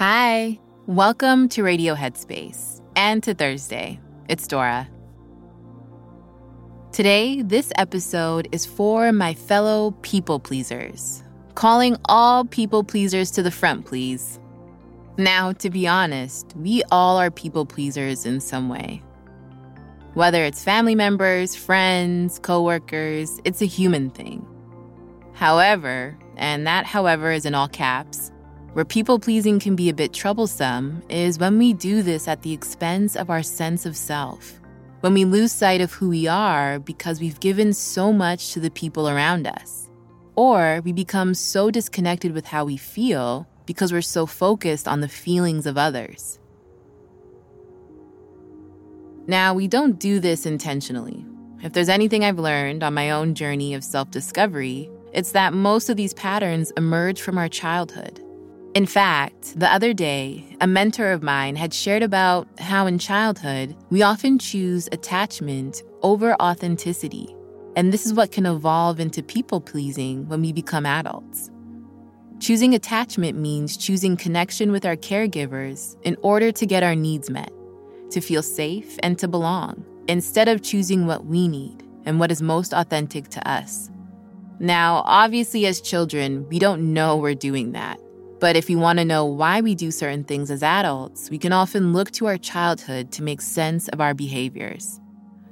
Hi, welcome to Radio Headspace and to Thursday. It's Dora. Today, this episode is for my fellow people pleasers. Calling all people pleasers to the front, please. Now, to be honest, we all are people pleasers in some way. Whether it's family members, friends, coworkers, it's a human thing. However, and that however is in all caps, where people pleasing can be a bit troublesome is when we do this at the expense of our sense of self. When we lose sight of who we are because we've given so much to the people around us. Or we become so disconnected with how we feel because we're so focused on the feelings of others. Now, we don't do this intentionally. If there's anything I've learned on my own journey of self discovery, it's that most of these patterns emerge from our childhood. In fact, the other day, a mentor of mine had shared about how in childhood, we often choose attachment over authenticity. And this is what can evolve into people pleasing when we become adults. Choosing attachment means choosing connection with our caregivers in order to get our needs met, to feel safe and to belong, instead of choosing what we need, and what is most authentic to us. Now, obviously, as children, we don't know we're doing that. But if we want to know why we do certain things as adults, we can often look to our childhood to make sense of our behaviors.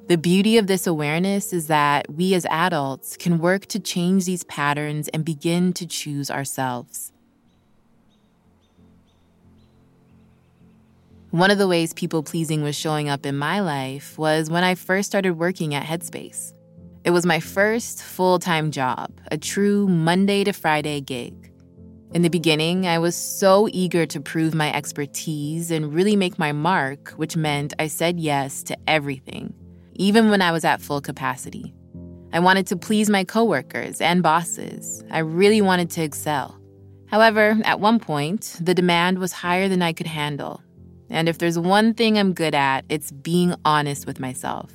The beauty of this awareness is that we as adults can work to change these patterns and begin to choose ourselves. One of the ways people pleasing was showing up in my life was when I first started working at Headspace. It was my first full time job, a true Monday to Friday gig. In the beginning, I was so eager to prove my expertise and really make my mark, which meant I said yes to everything, even when I was at full capacity. I wanted to please my coworkers and bosses. I really wanted to excel. However, at one point, the demand was higher than I could handle. And if there's one thing I'm good at, it's being honest with myself.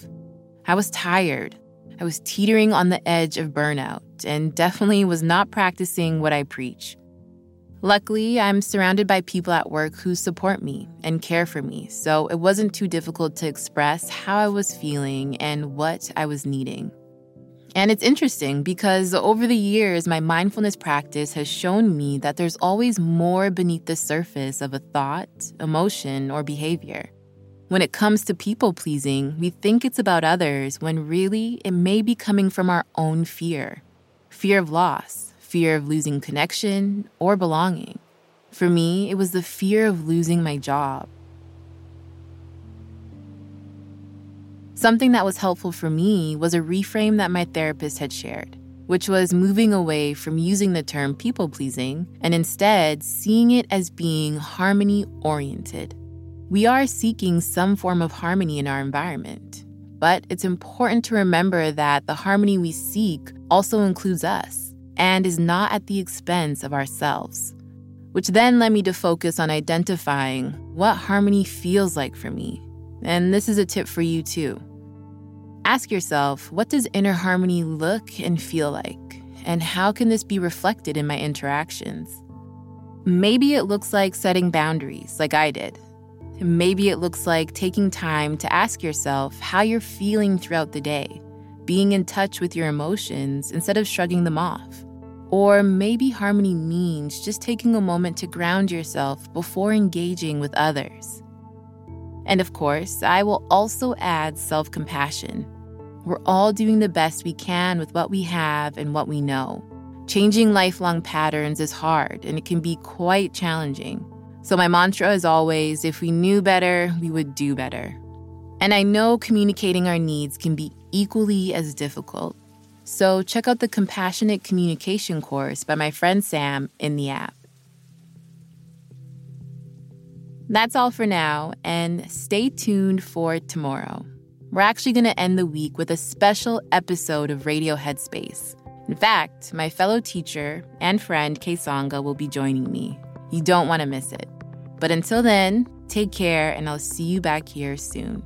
I was tired. I was teetering on the edge of burnout and definitely was not practicing what I preach. Luckily, I'm surrounded by people at work who support me and care for me, so it wasn't too difficult to express how I was feeling and what I was needing. And it's interesting because over the years, my mindfulness practice has shown me that there's always more beneath the surface of a thought, emotion, or behavior. When it comes to people pleasing, we think it's about others when really it may be coming from our own fear fear of loss, fear of losing connection or belonging. For me, it was the fear of losing my job. Something that was helpful for me was a reframe that my therapist had shared, which was moving away from using the term people pleasing and instead seeing it as being harmony oriented. We are seeking some form of harmony in our environment, but it's important to remember that the harmony we seek also includes us and is not at the expense of ourselves. Which then led me to focus on identifying what harmony feels like for me. And this is a tip for you too. Ask yourself what does inner harmony look and feel like? And how can this be reflected in my interactions? Maybe it looks like setting boundaries, like I did, Maybe it looks like taking time to ask yourself how you're feeling throughout the day, being in touch with your emotions instead of shrugging them off. Or maybe harmony means just taking a moment to ground yourself before engaging with others. And of course, I will also add self compassion. We're all doing the best we can with what we have and what we know. Changing lifelong patterns is hard and it can be quite challenging. So, my mantra is always if we knew better, we would do better. And I know communicating our needs can be equally as difficult. So, check out the Compassionate Communication course by my friend Sam in the app. That's all for now, and stay tuned for tomorrow. We're actually going to end the week with a special episode of Radio Headspace. In fact, my fellow teacher and friend Kessonga will be joining me. You don't want to miss it. But until then, take care and I'll see you back here soon.